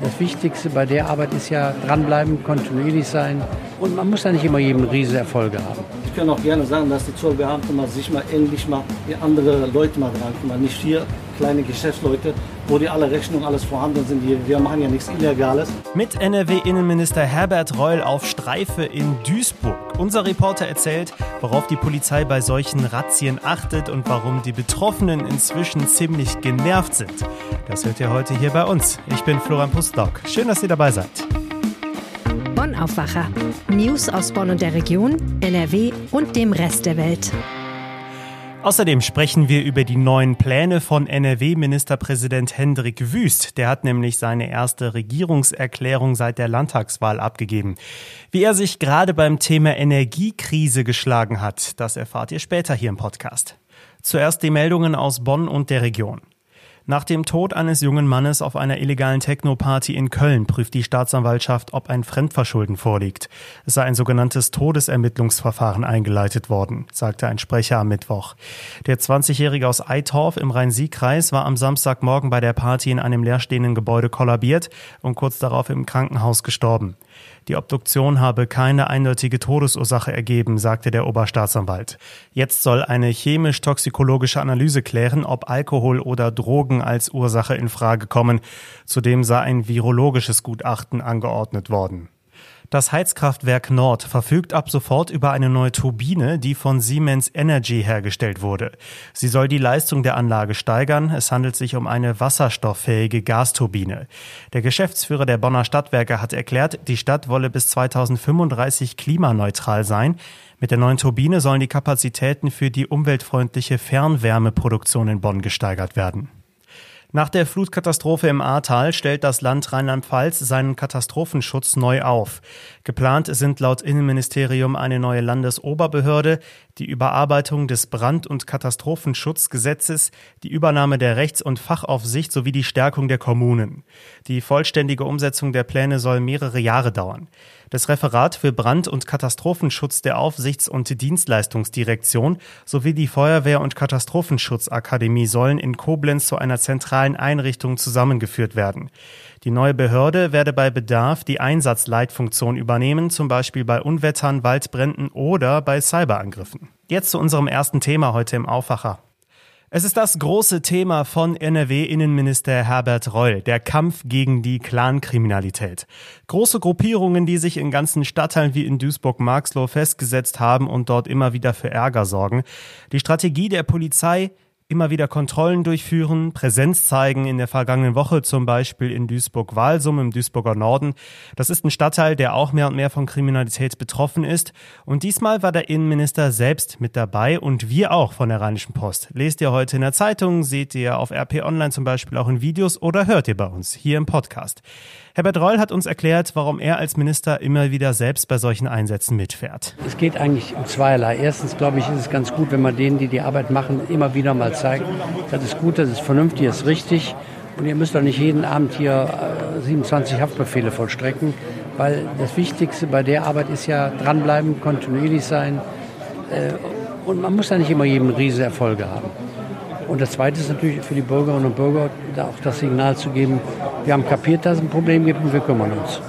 das Wichtigste bei der Arbeit ist ja dranbleiben, kontinuierlich sein und man muss ja nicht immer jedem riese Erfolge haben. Ich kann auch gerne sagen, dass die Zollbeamten mal sich mal endlich mal die andere Leute mal dran kümmern, nicht vier kleine Geschäftsleute, wo die alle Rechnungen alles vorhanden sind. Wir machen ja nichts Illegales. Mit NRW-Innenminister Herbert Reul auf Streife in Duisburg. Unser Reporter erzählt, worauf die Polizei bei solchen Razzien achtet und warum die Betroffenen inzwischen ziemlich genervt sind. Das hört ihr heute hier bei uns. Ich bin Florian Pustlock. Schön, dass ihr dabei seid. Bonn Aufwacher. News aus Bonn und der Region, NRW und dem Rest der Welt. Außerdem sprechen wir über die neuen Pläne von NRW-Ministerpräsident Hendrik Wüst. Der hat nämlich seine erste Regierungserklärung seit der Landtagswahl abgegeben. Wie er sich gerade beim Thema Energiekrise geschlagen hat, das erfahrt ihr später hier im Podcast. Zuerst die Meldungen aus Bonn und der Region. Nach dem Tod eines jungen Mannes auf einer illegalen Techno-Party in Köln prüft die Staatsanwaltschaft, ob ein Fremdverschulden vorliegt. Es sei ein sogenanntes Todesermittlungsverfahren eingeleitet worden, sagte ein Sprecher am Mittwoch. Der 20-Jährige aus Eitorf im Rhein-Sieg-Kreis war am Samstagmorgen bei der Party in einem leerstehenden Gebäude kollabiert und kurz darauf im Krankenhaus gestorben. Die Obduktion habe keine eindeutige Todesursache ergeben, sagte der Oberstaatsanwalt. Jetzt soll eine chemisch-toxikologische Analyse klären, ob Alkohol oder Drogen als Ursache in Frage kommen. Zudem sei ein virologisches Gutachten angeordnet worden. Das Heizkraftwerk Nord verfügt ab sofort über eine neue Turbine, die von Siemens Energy hergestellt wurde. Sie soll die Leistung der Anlage steigern. Es handelt sich um eine wasserstofffähige Gasturbine. Der Geschäftsführer der Bonner Stadtwerke hat erklärt, die Stadt wolle bis 2035 klimaneutral sein. Mit der neuen Turbine sollen die Kapazitäten für die umweltfreundliche Fernwärmeproduktion in Bonn gesteigert werden. Nach der Flutkatastrophe im Ahrtal stellt das Land Rheinland-Pfalz seinen Katastrophenschutz neu auf. Geplant sind laut Innenministerium eine neue Landesoberbehörde, die Überarbeitung des Brand- und Katastrophenschutzgesetzes, die Übernahme der Rechts- und Fachaufsicht sowie die Stärkung der Kommunen. Die vollständige Umsetzung der Pläne soll mehrere Jahre dauern. Das Referat für Brand- und Katastrophenschutz der Aufsichts- und Dienstleistungsdirektion sowie die Feuerwehr- und Katastrophenschutzakademie sollen in Koblenz zu einer zentralen Einrichtung zusammengeführt werden. Die neue Behörde werde bei Bedarf die Einsatzleitfunktion übernehmen, zum Beispiel bei Unwettern, Waldbränden oder bei Cyberangriffen. Jetzt zu unserem ersten Thema heute im Aufwacher. Es ist das große Thema von NRW-Innenminister Herbert Reul, der Kampf gegen die Clankriminalität. Große Gruppierungen, die sich in ganzen Stadtteilen wie in Duisburg-Marxloh festgesetzt haben und dort immer wieder für Ärger sorgen. Die Strategie der Polizei immer wieder Kontrollen durchführen, Präsenz zeigen, in der vergangenen Woche zum Beispiel in Duisburg-Walsum im Duisburger Norden. Das ist ein Stadtteil, der auch mehr und mehr von Kriminalität betroffen ist. Und diesmal war der Innenminister selbst mit dabei und wir auch von der Rheinischen Post. Lest ihr heute in der Zeitung, seht ihr auf RP Online zum Beispiel auch in Videos oder hört ihr bei uns hier im Podcast. Herbert Reul hat uns erklärt, warum er als Minister immer wieder selbst bei solchen Einsätzen mitfährt. Es geht eigentlich um zweierlei. Erstens, glaube ich, ist es ganz gut, wenn man denen, die die Arbeit machen, immer wieder mal zeigt, das ist gut, das ist vernünftig, das ist richtig. Und ihr müsst doch nicht jeden Abend hier 27 äh, Haftbefehle vollstrecken, weil das Wichtigste bei der Arbeit ist ja dranbleiben, kontinuierlich sein. Äh, und man muss ja nicht immer jedem riese Erfolge haben. Und das Zweite ist natürlich für die Bürgerinnen und Bürger da auch das Signal zu geben, wir haben kapiert, dass es ein Problem gibt und wir kümmern uns.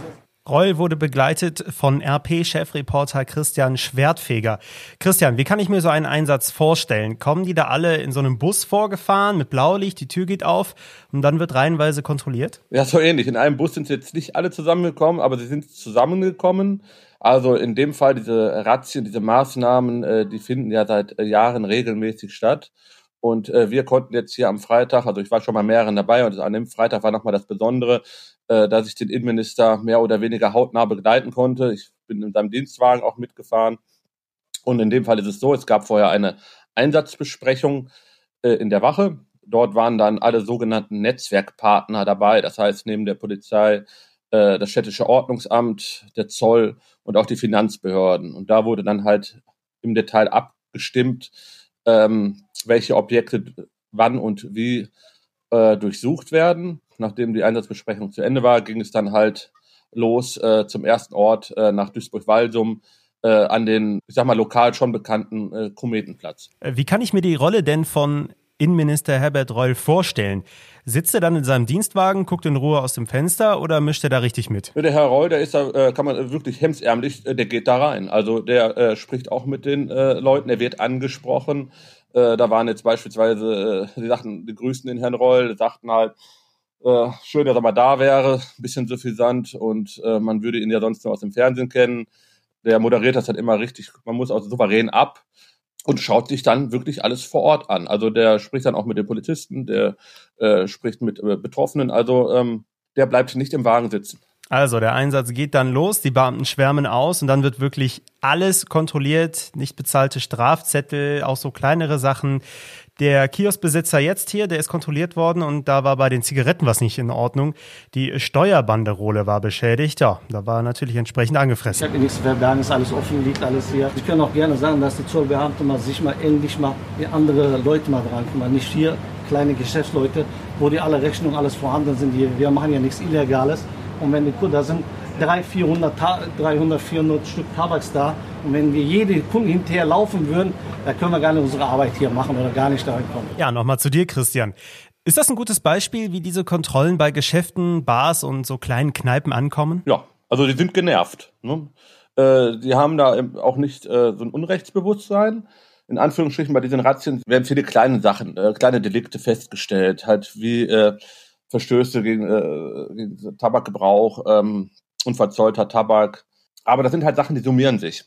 Reul wurde begleitet von RP-Chefreporter Christian Schwertfeger. Christian, wie kann ich mir so einen Einsatz vorstellen? Kommen die da alle in so einem Bus vorgefahren mit Blaulicht, die Tür geht auf und dann wird reihenweise kontrolliert? Ja, so ähnlich. In einem Bus sind jetzt nicht alle zusammengekommen, aber sie sind zusammengekommen. Also in dem Fall diese Razzien, diese Maßnahmen, äh, die finden ja seit Jahren regelmäßig statt. Und äh, wir konnten jetzt hier am Freitag, also ich war schon mal mehreren dabei und an dem Freitag war nochmal das Besondere, äh, dass ich den Innenminister mehr oder weniger hautnah begleiten konnte. Ich bin in seinem Dienstwagen auch mitgefahren. Und in dem Fall ist es so, es gab vorher eine Einsatzbesprechung äh, in der Wache. Dort waren dann alle sogenannten Netzwerkpartner dabei, das heißt neben der Polizei äh, das städtische Ordnungsamt, der Zoll und auch die Finanzbehörden. Und da wurde dann halt im Detail abgestimmt, ähm, welche Objekte wann und wie äh, durchsucht werden. Nachdem die Einsatzbesprechung zu Ende war, ging es dann halt los äh, zum ersten Ort äh, nach Duisburg-Walsum äh, an den, ich sag mal, lokal schon bekannten äh, Kometenplatz. Äh, wie kann ich mir die Rolle denn von Innenminister Herbert Reul vorstellen. Sitzt er dann in seinem Dienstwagen, guckt in Ruhe aus dem Fenster oder mischt er da richtig mit? Der Herr Reul, der ist da, äh, kann man wirklich hemsärmlich, äh, der geht da rein. Also der äh, spricht auch mit den äh, Leuten, er wird angesprochen. Äh, da waren jetzt beispielsweise, äh, sie sagten, die grüßten den Herrn Reul, sagten halt, äh, schön, dass er mal da wäre, ein bisschen suffisant und äh, man würde ihn ja sonst nur aus dem Fernsehen kennen. Der moderiert das halt immer richtig, man muss auch souverän ab und schaut sich dann wirklich alles vor Ort an. Also der spricht dann auch mit den Polizisten, der äh, spricht mit äh, Betroffenen, also ähm, der bleibt nicht im Wagen sitzen. Also der Einsatz geht dann los, die Beamten schwärmen aus und dann wird wirklich alles kontrolliert, nicht bezahlte Strafzettel, auch so kleinere Sachen. Der Kioskbesitzer jetzt hier, der ist kontrolliert worden und da war bei den Zigaretten was nicht in Ordnung. Die Steuerbanderole war beschädigt. Ja, da war natürlich entsprechend angefressen. Ich habe nichts verbergen, ist alles offen, liegt alles hier. Ich kann auch gerne sagen, dass die Zollbeamten mal sich mal endlich mal wie andere Leute mal dran kommen. Nicht hier kleine Geschäftsleute, wo die alle Rechnungen alles vorhanden sind. Wir machen ja nichts Illegales. Und wenn die da sind 300, 400, 300, 400 Stück Tabaks da. Und wenn wir jede Kunden hinterher laufen würden, dann können wir gar nicht unsere Arbeit hier machen oder gar nicht dahin kommen. Ja, nochmal zu dir, Christian. Ist das ein gutes Beispiel, wie diese Kontrollen bei Geschäften, Bars und so kleinen Kneipen ankommen? Ja, also die sind genervt. Ne? Äh, die haben da auch nicht äh, so ein Unrechtsbewusstsein. In Anführungsstrichen bei diesen Razzien werden viele kleine Sachen, äh, kleine Delikte festgestellt, halt wie äh, Verstöße gegen, äh, gegen Tabakgebrauch, ähm, unverzollter Tabak. Aber das sind halt Sachen, die summieren sich.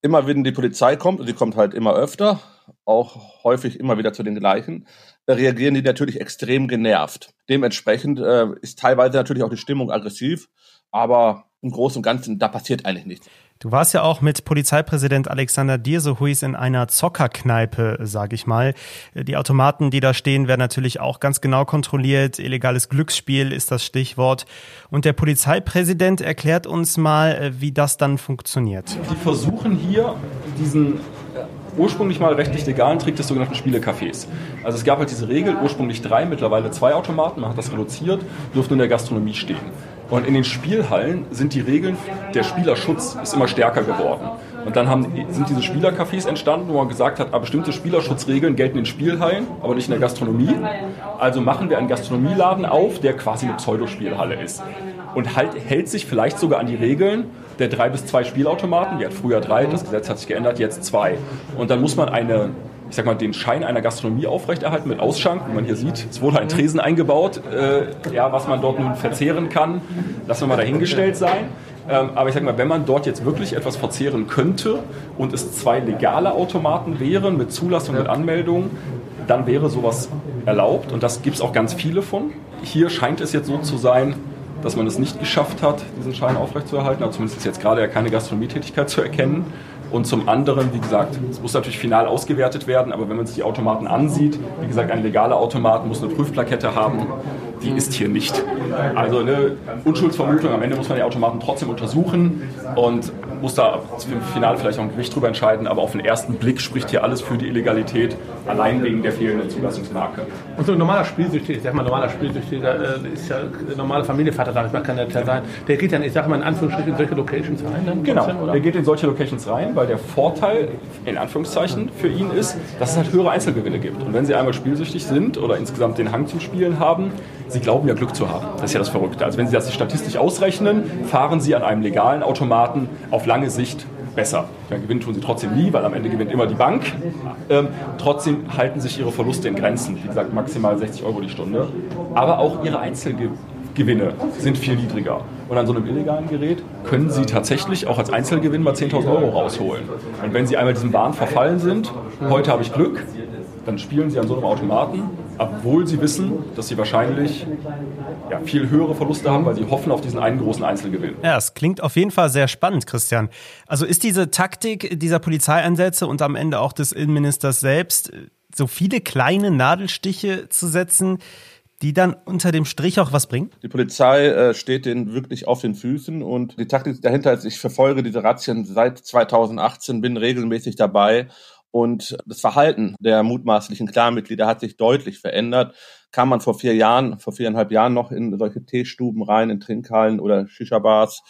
Immer wenn die Polizei kommt, und sie kommt halt immer öfter, auch häufig immer wieder zu den gleichen, reagieren die natürlich extrem genervt. Dementsprechend äh, ist teilweise natürlich auch die Stimmung aggressiv, aber im Großen und Ganzen, da passiert eigentlich nichts. Du warst ja auch mit Polizeipräsident Alexander Dirsehuis in einer Zockerkneipe, sage ich mal. Die Automaten, die da stehen, werden natürlich auch ganz genau kontrolliert. Illegales Glücksspiel ist das Stichwort. Und der Polizeipräsident erklärt uns mal, wie das dann funktioniert. Die versuchen hier diesen ursprünglich mal rechtlich legalen Trick des sogenannten Spielecafés. Also es gab halt diese Regel, ursprünglich drei, mittlerweile zwei Automaten, man hat das reduziert, durften in der Gastronomie stehen. Und in den Spielhallen sind die Regeln, der Spielerschutz ist immer stärker geworden. Und dann haben, sind diese Spielercafés entstanden, wo man gesagt hat, ah, bestimmte Spielerschutzregeln gelten in Spielhallen, aber nicht in der Gastronomie. Also machen wir einen Gastronomieladen auf, der quasi eine Pseudospielhalle ist. Und halt, hält sich vielleicht sogar an die Regeln der drei bis zwei Spielautomaten. Die hat früher drei, das Gesetz hat sich geändert, jetzt zwei. Und dann muss man eine ich sag mal, den Schein einer Gastronomie aufrechterhalten mit Ausschank. Wie man hier sieht, es wurde ein Tresen eingebaut. Äh, ja, was man dort nun verzehren kann, lassen wir mal dahingestellt sein. Ähm, aber ich sag mal, wenn man dort jetzt wirklich etwas verzehren könnte und es zwei legale Automaten wären mit Zulassung und Anmeldung, dann wäre sowas erlaubt und das gibt es auch ganz viele von. Hier scheint es jetzt so zu sein, dass man es nicht geschafft hat, diesen Schein aufrechtzuerhalten. Aber zumindest ist jetzt gerade ja keine Gastronomietätigkeit zu erkennen. Und zum anderen, wie gesagt, es muss natürlich final ausgewertet werden, aber wenn man sich die Automaten ansieht, wie gesagt, ein legaler Automat muss eine Prüfplakette haben, die ist hier nicht. Also eine Unschuldsvermutung, am Ende muss man die Automaten trotzdem untersuchen und muss da im Finale vielleicht auch ein Gericht drüber entscheiden, aber auf den ersten Blick spricht hier alles für die Illegalität, allein wegen der fehlenden Zulassungsmarke. Und so ein normaler Spielsüchtiger, ich sag mal normaler Spielsüchtiger, äh, ist ja ein normaler Familienvater, sag ich mal, kann der ja sein. Der geht dann, ich sag mal in Anführungsstrichen, in solche Locations rein? Dann genau, trotzdem, der geht in solche Locations rein, weil der Vorteil, in Anführungszeichen, für ihn ist, dass es halt höhere Einzelgewinne gibt. Und wenn sie einmal spielsüchtig sind oder insgesamt den Hang zum Spielen haben, sie glauben ja Glück zu haben. Das ist ja das Verrückte. Also wenn sie das statistisch ausrechnen, fahren sie an einem legalen Automaten auf lange Sicht besser. Ja, gewinnen tun sie trotzdem nie, weil am Ende gewinnt immer die Bank. Ähm, trotzdem halten sich ihre Verluste in Grenzen. Wie gesagt, maximal 60 Euro die Stunde. Aber auch ihre Einzelgewinne sind viel niedriger. Und an so einem illegalen Gerät können Sie tatsächlich auch als Einzelgewinn mal 10.000 Euro rausholen. Und wenn Sie einmal diesem Wahn verfallen sind, heute habe ich Glück, dann spielen Sie an so einem Automaten obwohl sie wissen, dass sie wahrscheinlich ja, viel höhere Verluste haben, weil sie hoffen auf diesen einen großen Einzelgewinn. Ja, es klingt auf jeden Fall sehr spannend, Christian. Also ist diese Taktik dieser Polizeieinsätze und am Ende auch des Innenministers selbst, so viele kleine Nadelstiche zu setzen, die dann unter dem Strich auch was bringen? Die Polizei äh, steht denen wirklich auf den Füßen und die Taktik dahinter ist, ich verfolge diese Razzien seit 2018, bin regelmäßig dabei und das Verhalten der mutmaßlichen Clanmitglieder hat sich deutlich verändert. Kam man vor vier Jahren, vor viereinhalb Jahren noch in solche Teestuben rein, in Trinkhallen oder Shisha-Bars,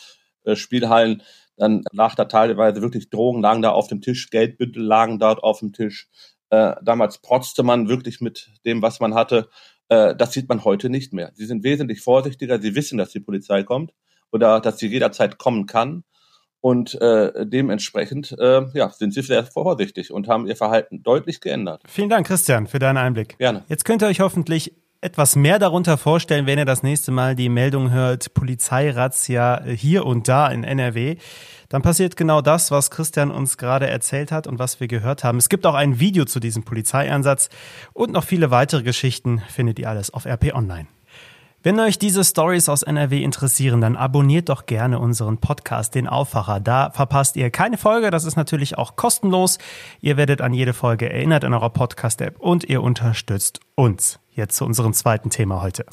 äh, Spielhallen, dann lag da teilweise wirklich Drogen, lagen da auf dem Tisch, Geldbündel lagen dort auf dem Tisch. Äh, damals protzte man wirklich mit dem, was man hatte. Äh, das sieht man heute nicht mehr. Sie sind wesentlich vorsichtiger. Sie wissen, dass die Polizei kommt oder dass sie jederzeit kommen kann. Und äh, dementsprechend äh, ja, sind sie sehr vorsichtig und haben ihr Verhalten deutlich geändert. Vielen Dank, Christian, für deinen Einblick. Gerne. Jetzt könnt ihr euch hoffentlich etwas mehr darunter vorstellen, wenn ihr das nächste Mal die Meldung hört, Polizeirazzia hier und da in NRW. Dann passiert genau das, was Christian uns gerade erzählt hat und was wir gehört haben. Es gibt auch ein Video zu diesem Polizeieinsatz und noch viele weitere Geschichten findet ihr alles auf RP Online. Wenn euch diese Stories aus NRW interessieren, dann abonniert doch gerne unseren Podcast, den Aufwacher. Da verpasst ihr keine Folge. Das ist natürlich auch kostenlos. Ihr werdet an jede Folge erinnert in eurer Podcast-App und ihr unterstützt uns. Jetzt zu unserem zweiten Thema heute.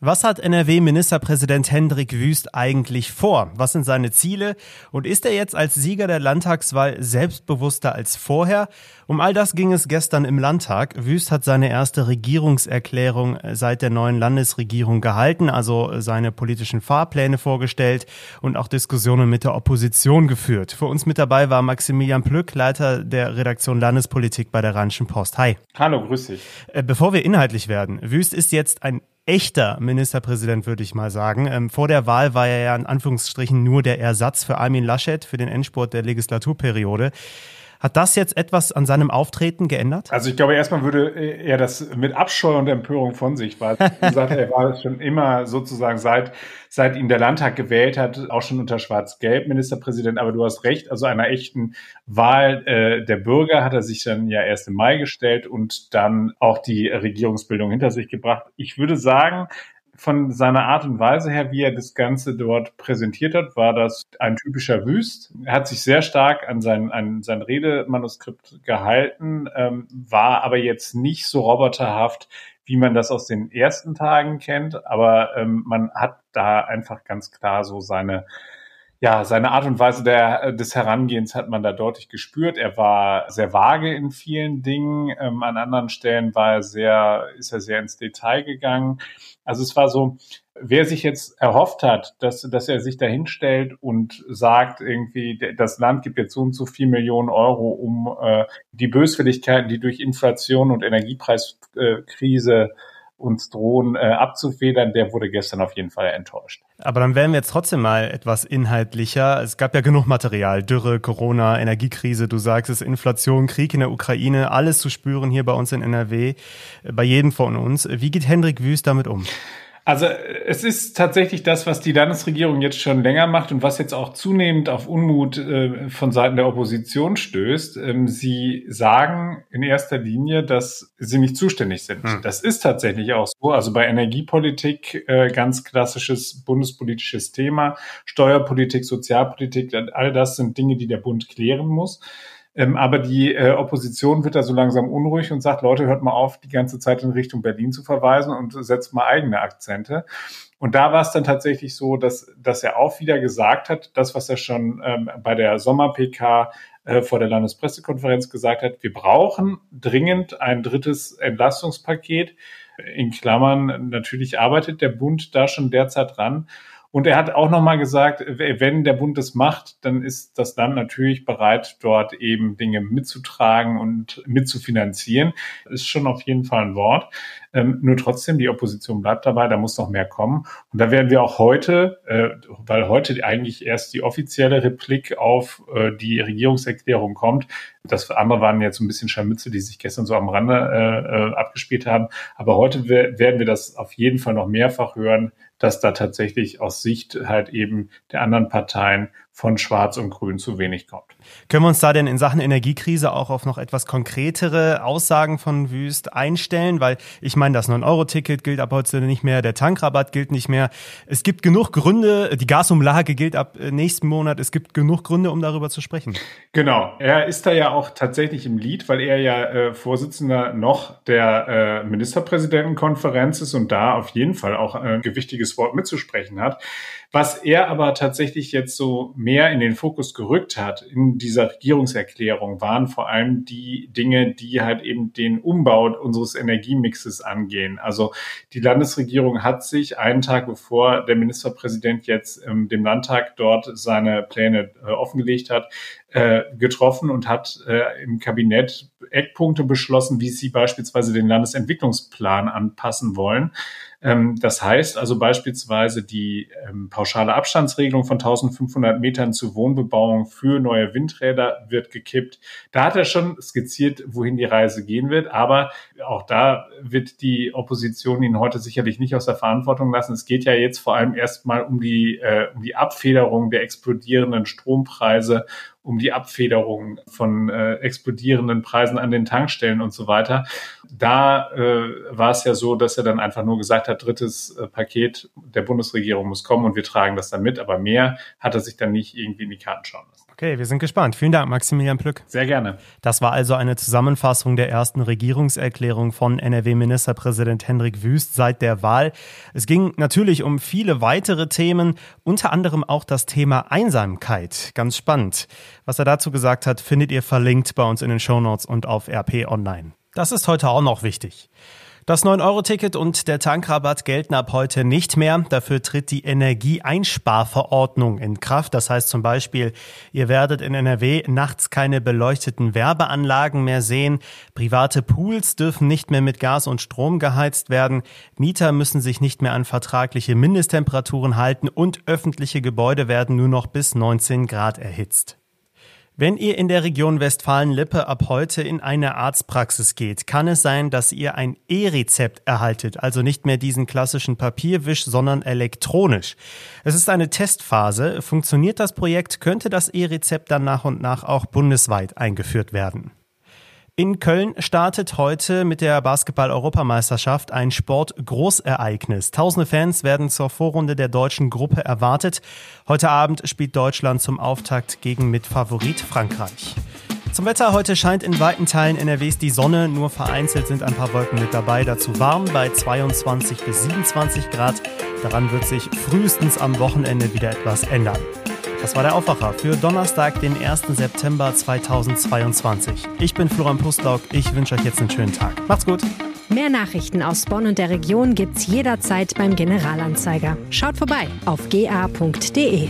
Was hat NRW-Ministerpräsident Hendrik Wüst eigentlich vor? Was sind seine Ziele? Und ist er jetzt als Sieger der Landtagswahl selbstbewusster als vorher? Um all das ging es gestern im Landtag. Wüst hat seine erste Regierungserklärung seit der neuen Landesregierung gehalten, also seine politischen Fahrpläne vorgestellt und auch Diskussionen mit der Opposition geführt. Für uns mit dabei war Maximilian Plück, Leiter der Redaktion Landespolitik bei der Rheinischen Post. Hi. Hallo, grüß dich. Äh, bevor wir inhaltlich werden, Wüst ist jetzt ein echter Ministerpräsident, würde ich mal sagen. Ähm, vor der Wahl war er ja in Anführungsstrichen nur der Ersatz für Armin Laschet für den Endspurt der Legislaturperiode. Hat das jetzt etwas an seinem Auftreten geändert? Also ich glaube, erstmal würde er das mit Abscheu und Empörung von sich Er sagt, er war schon immer sozusagen seit, seit ihn der Landtag gewählt hat, auch schon unter Schwarz-Gelb Ministerpräsident. Aber du hast recht, also einer echten Wahl äh, der Bürger hat er sich dann ja erst im Mai gestellt und dann auch die Regierungsbildung hinter sich gebracht. Ich würde sagen, von seiner Art und Weise her, wie er das Ganze dort präsentiert hat, war das ein typischer Wüst. Er hat sich sehr stark an sein, an sein Redemanuskript gehalten, ähm, war aber jetzt nicht so roboterhaft, wie man das aus den ersten Tagen kennt. Aber ähm, man hat da einfach ganz klar so seine ja, seine Art und Weise der, des Herangehens hat man da deutlich gespürt. Er war sehr vage in vielen Dingen. Ähm, an anderen Stellen war er sehr, ist er sehr ins Detail gegangen. Also es war so, wer sich jetzt erhofft hat, dass, dass er sich dahinstellt und sagt, irgendwie, das Land gibt jetzt so und so viel Millionen Euro, um äh, die Böswilligkeiten, die durch Inflation und Energiepreiskrise uns drohen äh, abzufedern, der wurde gestern auf jeden Fall enttäuscht. Aber dann werden wir jetzt trotzdem mal etwas inhaltlicher. Es gab ja genug Material. Dürre, Corona, Energiekrise, du sagst es, Inflation, Krieg in der Ukraine, alles zu spüren hier bei uns in NRW, äh, bei jedem von uns. Wie geht Hendrik Wüst damit um? Also es ist tatsächlich das, was die Landesregierung jetzt schon länger macht und was jetzt auch zunehmend auf Unmut äh, von Seiten der Opposition stößt. Ähm, sie sagen in erster Linie, dass sie nicht zuständig sind. Hm. Das ist tatsächlich auch so. Also bei Energiepolitik äh, ganz klassisches bundespolitisches Thema, Steuerpolitik, Sozialpolitik, all das sind Dinge, die der Bund klären muss. Ähm, aber die äh, Opposition wird da so langsam unruhig und sagt, Leute, hört mal auf, die ganze Zeit in Richtung Berlin zu verweisen und setzt mal eigene Akzente. Und da war es dann tatsächlich so, dass, dass er auch wieder gesagt hat, das, was er schon ähm, bei der Sommer-PK äh, vor der Landespressekonferenz gesagt hat, wir brauchen dringend ein drittes Entlastungspaket. In Klammern, natürlich arbeitet der Bund da schon derzeit dran. Und er hat auch nochmal gesagt, wenn der Bund das macht, dann ist das Land natürlich bereit, dort eben Dinge mitzutragen und mitzufinanzieren. Ist schon auf jeden Fall ein Wort. Ähm, nur trotzdem, die Opposition bleibt dabei, da muss noch mehr kommen. Und da werden wir auch heute, äh, weil heute eigentlich erst die offizielle Replik auf äh, die Regierungserklärung kommt. Das andere waren jetzt ein bisschen Scharmütze, die sich gestern so am Rande äh, äh abgespielt haben. Aber heute werden wir das auf jeden Fall noch mehrfach hören, dass da tatsächlich aus Sicht halt eben der anderen Parteien von Schwarz und Grün zu wenig kommt. Können wir uns da denn in Sachen Energiekrise auch auf noch etwas konkretere Aussagen von Wüst einstellen? Weil ich meine, das 9-Euro-Ticket gilt ab heute nicht mehr, der Tankrabatt gilt nicht mehr. Es gibt genug Gründe, die Gasumlage gilt ab äh, nächsten Monat. Es gibt genug Gründe, um darüber zu sprechen. Genau. Er ist da ja auch tatsächlich im Lied, weil er ja äh, Vorsitzender noch der äh, Ministerpräsidentenkonferenz ist und da auf jeden Fall auch ein gewichtiges Wort mitzusprechen hat. Was er aber tatsächlich jetzt so mehr in den Fokus gerückt hat in dieser Regierungserklärung, waren vor allem die Dinge, die halt eben den Umbau unseres Energiemixes angehen. Also die Landesregierung hat sich einen Tag bevor der Ministerpräsident jetzt ähm, dem Landtag dort seine Pläne äh, offengelegt hat, äh, getroffen und hat äh, im Kabinett Eckpunkte beschlossen, wie sie beispielsweise den Landesentwicklungsplan anpassen wollen. Ähm, das heißt also beispielsweise die ähm, pauschale Abstandsregelung von 1500 Metern zur Wohnbebauung für neue Windräder wird gekippt. Da hat er schon skizziert, wohin die Reise gehen wird, aber auch da wird die Opposition ihn heute sicherlich nicht aus der Verantwortung lassen. Es geht ja jetzt vor allem erstmal um äh, um die Abfederung der explodierenden Strompreise um die Abfederung von äh, explodierenden Preisen an den Tankstellen und so weiter. Da äh, war es ja so, dass er dann einfach nur gesagt hat, drittes äh, Paket der Bundesregierung muss kommen und wir tragen das dann mit, aber mehr hat er sich dann nicht irgendwie in die Karten schauen lassen. Okay, wir sind gespannt. Vielen Dank, Maximilian Plück. Sehr gerne. Das war also eine Zusammenfassung der ersten Regierungserklärung von NRW-Ministerpräsident Hendrik Wüst seit der Wahl. Es ging natürlich um viele weitere Themen, unter anderem auch das Thema Einsamkeit. Ganz spannend. Was er dazu gesagt hat, findet ihr verlinkt bei uns in den Shownotes und auf RP Online. Das ist heute auch noch wichtig. Das 9-Euro-Ticket und der Tankrabatt gelten ab heute nicht mehr. Dafür tritt die Energieeinsparverordnung in Kraft. Das heißt zum Beispiel, ihr werdet in NRW nachts keine beleuchteten Werbeanlagen mehr sehen. Private Pools dürfen nicht mehr mit Gas und Strom geheizt werden. Mieter müssen sich nicht mehr an vertragliche Mindesttemperaturen halten und öffentliche Gebäude werden nur noch bis 19 Grad erhitzt. Wenn ihr in der Region Westfalen-Lippe ab heute in eine Arztpraxis geht, kann es sein, dass ihr ein E-Rezept erhaltet, also nicht mehr diesen klassischen Papierwisch, sondern elektronisch. Es ist eine Testphase. Funktioniert das Projekt, könnte das E-Rezept dann nach und nach auch bundesweit eingeführt werden. In Köln startet heute mit der Basketball-Europameisterschaft ein Sport-Großereignis. Tausende Fans werden zur Vorrunde der deutschen Gruppe erwartet. Heute Abend spielt Deutschland zum Auftakt gegen Mitfavorit Frankreich. Zum Wetter heute scheint in weiten Teilen NRWs die Sonne, nur vereinzelt sind ein paar Wolken mit dabei. Dazu warm bei 22 bis 27 Grad. Daran wird sich frühestens am Wochenende wieder etwas ändern. Das war der Aufwacher für Donnerstag, den 1. September 2022. Ich bin Florian Pustlauk. Ich wünsche euch jetzt einen schönen Tag. Macht's gut. Mehr Nachrichten aus Bonn und der Region gibt's jederzeit beim Generalanzeiger. Schaut vorbei auf ga.de.